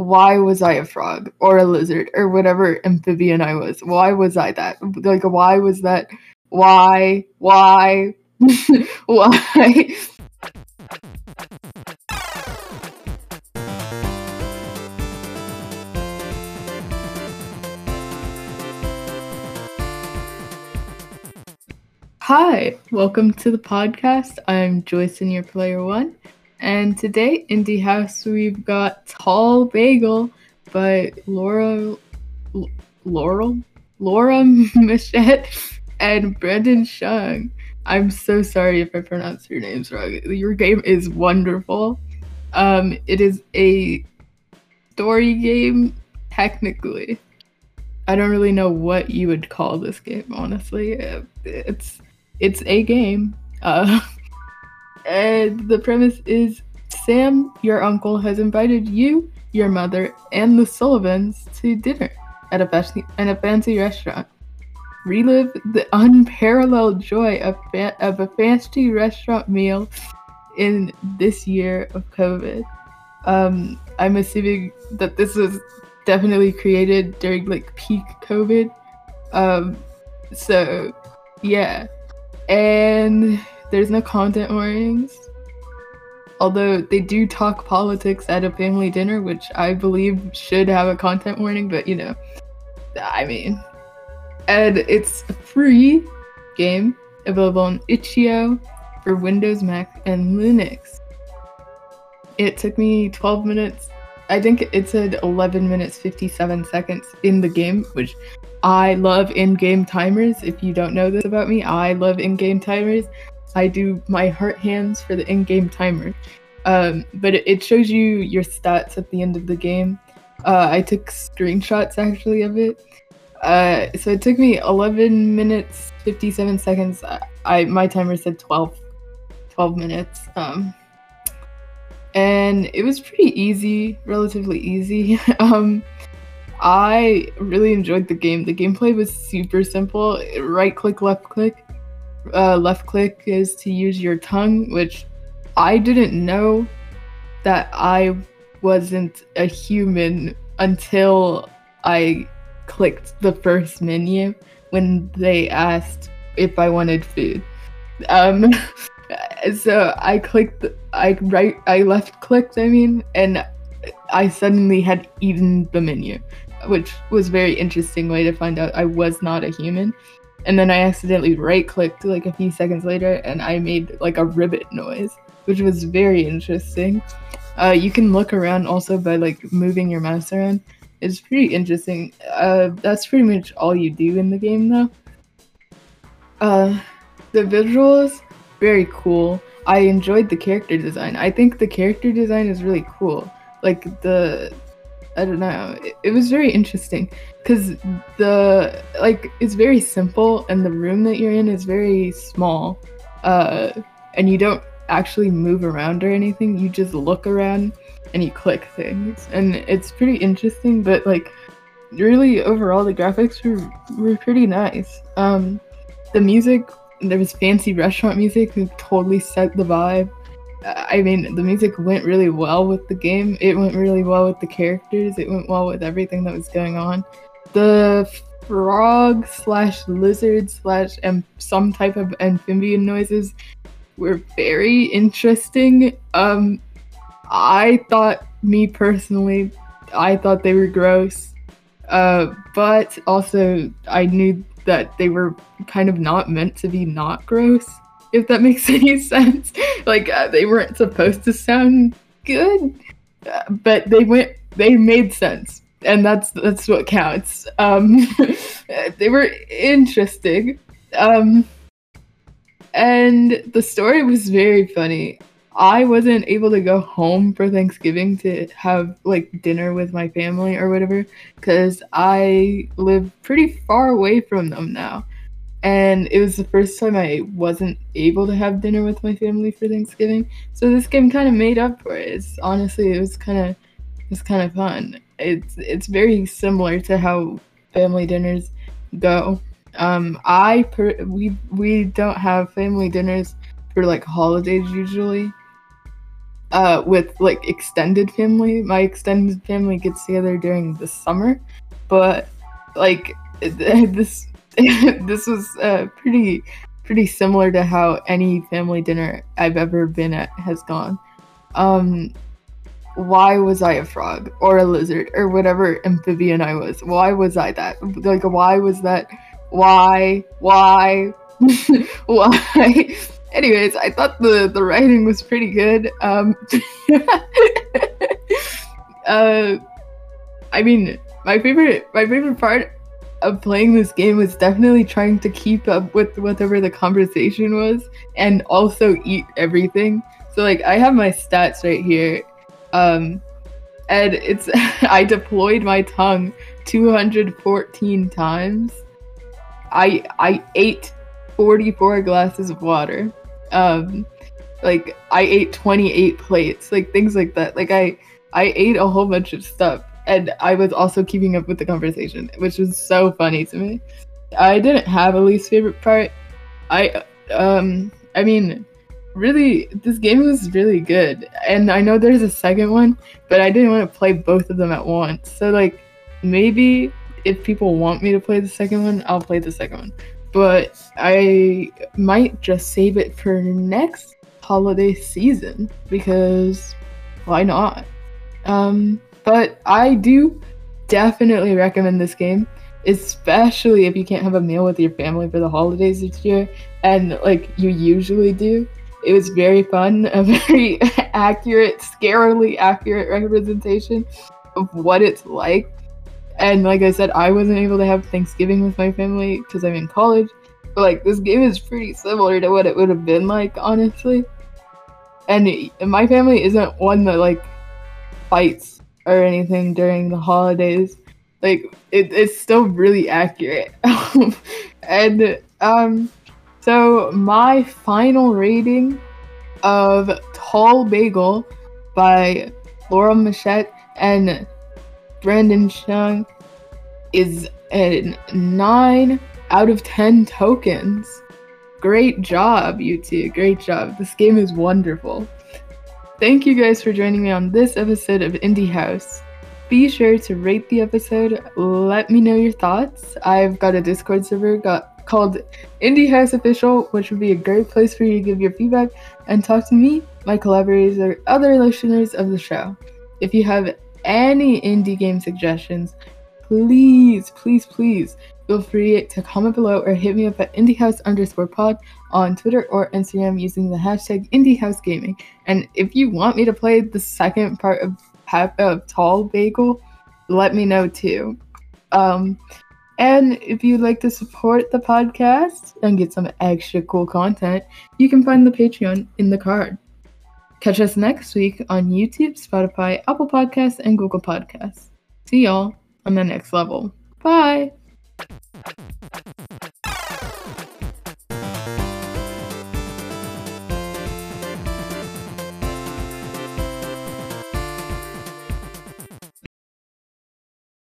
why was I a frog or a lizard or whatever amphibian I was? Why was I that? Like, why was that? Why? Why? why? Hi, welcome to the podcast. I'm Joyce in your player one. And today in the house we've got Tall Bagel by Laura Laurel Laura Michet and Brendon Chung. I'm so sorry if I pronounced your names wrong. Your game is wonderful. Um, it is a story game, technically. I don't really know what you would call this game, honestly. It's it's a game. Uh, and the premise is Sam, your uncle, has invited you, your mother, and the Sullivans to dinner at a fancy, at a fancy restaurant. Relive the unparalleled joy of, fa- of a fancy restaurant meal in this year of COVID. Um, I'm assuming that this was definitely created during like peak COVID. Um, so yeah, and there's no content warnings. Although they do talk politics at a family dinner, which I believe should have a content warning, but you know, I mean. And it's a free game available on itch.io for Windows, Mac, and Linux. It took me 12 minutes. I think it said 11 minutes 57 seconds in the game, which I love in-game timers. If you don't know this about me, I love in-game timers. I do my heart hands for the in-game timer. Um, but it, shows you your stats at the end of the game. Uh, I took screenshots actually of it. Uh, so it took me 11 minutes 57 seconds. I my timer said 12, 12 minutes. Um, and it was pretty easy, relatively easy. um, I really enjoyed the game. The gameplay was super simple. Right click, left click. Uh, left click is to use your tongue, which I didn't know that I wasn't a human until I clicked the first menu when they asked if I wanted food. Um, so I clicked, I right, I left clicked. I mean, and I suddenly had eaten the menu which was very interesting way to find out I was not a human. And then I accidentally right clicked like a few seconds later and I made like a ribbit noise, which was very interesting. Uh, you can look around also by like moving your mouse around. It's pretty interesting. Uh, that's pretty much all you do in the game though. Uh, the visuals, very cool. I enjoyed the character design. I think the character design is really cool. Like the I don't know. It, it was very interesting because the like it's very simple and the room that you're in is very small, uh, and you don't actually move around or anything. You just look around and you click things, and it's pretty interesting. But like, really overall, the graphics were were pretty nice. Um, the music there was fancy restaurant music who totally set the vibe. I mean, the music went really well with the game. It went really well with the characters. It went well with everything that was going on. The frog slash lizard slash and some type of amphibian noises were very interesting. Um, I thought, me personally, I thought they were gross. Uh, but also, I knew that they were kind of not meant to be not gross if that makes any sense. Like uh, they weren't supposed to sound good, uh, but they went. They made sense, and that's that's what counts. Um, they were interesting, um, and the story was very funny. I wasn't able to go home for Thanksgiving to have like dinner with my family or whatever because I live pretty far away from them now and it was the first time I wasn't able to have dinner with my family for Thanksgiving. So this game kind of made up for it. It's honestly it was kind of it's kind of fun. It's it's very similar to how family dinners go. Um, I per- we we don't have family dinners for like holidays usually. uh, with like extended family. My extended family gets together during the summer, but like this this was uh, pretty pretty similar to how any family dinner I've ever been at has gone. Um, why was I a frog or a lizard or whatever amphibian I was? Why was I that? Like, why was that? Why? Why? why? Anyways, I thought the the writing was pretty good. Um, uh, I mean, my favorite my favorite part of playing this game was definitely trying to keep up with whatever the conversation was and also eat everything. So like I have my stats right here. Um and it's I deployed my tongue 214 times. I I ate 44 glasses of water. Um like I ate 28 plates, like things like that. Like I I ate a whole bunch of stuff and I was also keeping up with the conversation, which was so funny to me. I didn't have a least favorite part. I um I mean really this game was really good. And I know there's a second one, but I didn't want to play both of them at once. So like maybe if people want me to play the second one, I'll play the second one. But I might just save it for next holiday season because why not? Um but I do definitely recommend this game, especially if you can't have a meal with your family for the holidays this year, and like you usually do. It was very fun, a very accurate, scarily accurate representation of what it's like. And like I said, I wasn't able to have Thanksgiving with my family because I'm in college. But like this game is pretty similar to what it would have been like, honestly. And my family isn't one that like fights or anything during the holidays. Like it, it's still really accurate. and um so my final rating of Tall Bagel by Laura Machette and Brandon Chung is a 9 out of 10 tokens. Great job, you two. Great job. This game is wonderful. Thank you guys for joining me on this episode of Indie House. Be sure to rate the episode. Let me know your thoughts. I've got a Discord server got called Indie House Official, which would be a great place for you to give your feedback and talk to me, my collaborators, or other listeners of the show. If you have any indie game suggestions, please, please, please feel free to comment below or hit me up at indiehouse underscore pod on Twitter or Instagram using the hashtag indieHouseGaming. And if you want me to play the second part of, of Tall Bagel, let me know too. Um, and if you'd like to support the podcast and get some extra cool content, you can find the Patreon in the card. Catch us next week on YouTube, Spotify, Apple Podcasts, and Google Podcasts. See y'all on the next level. Bye.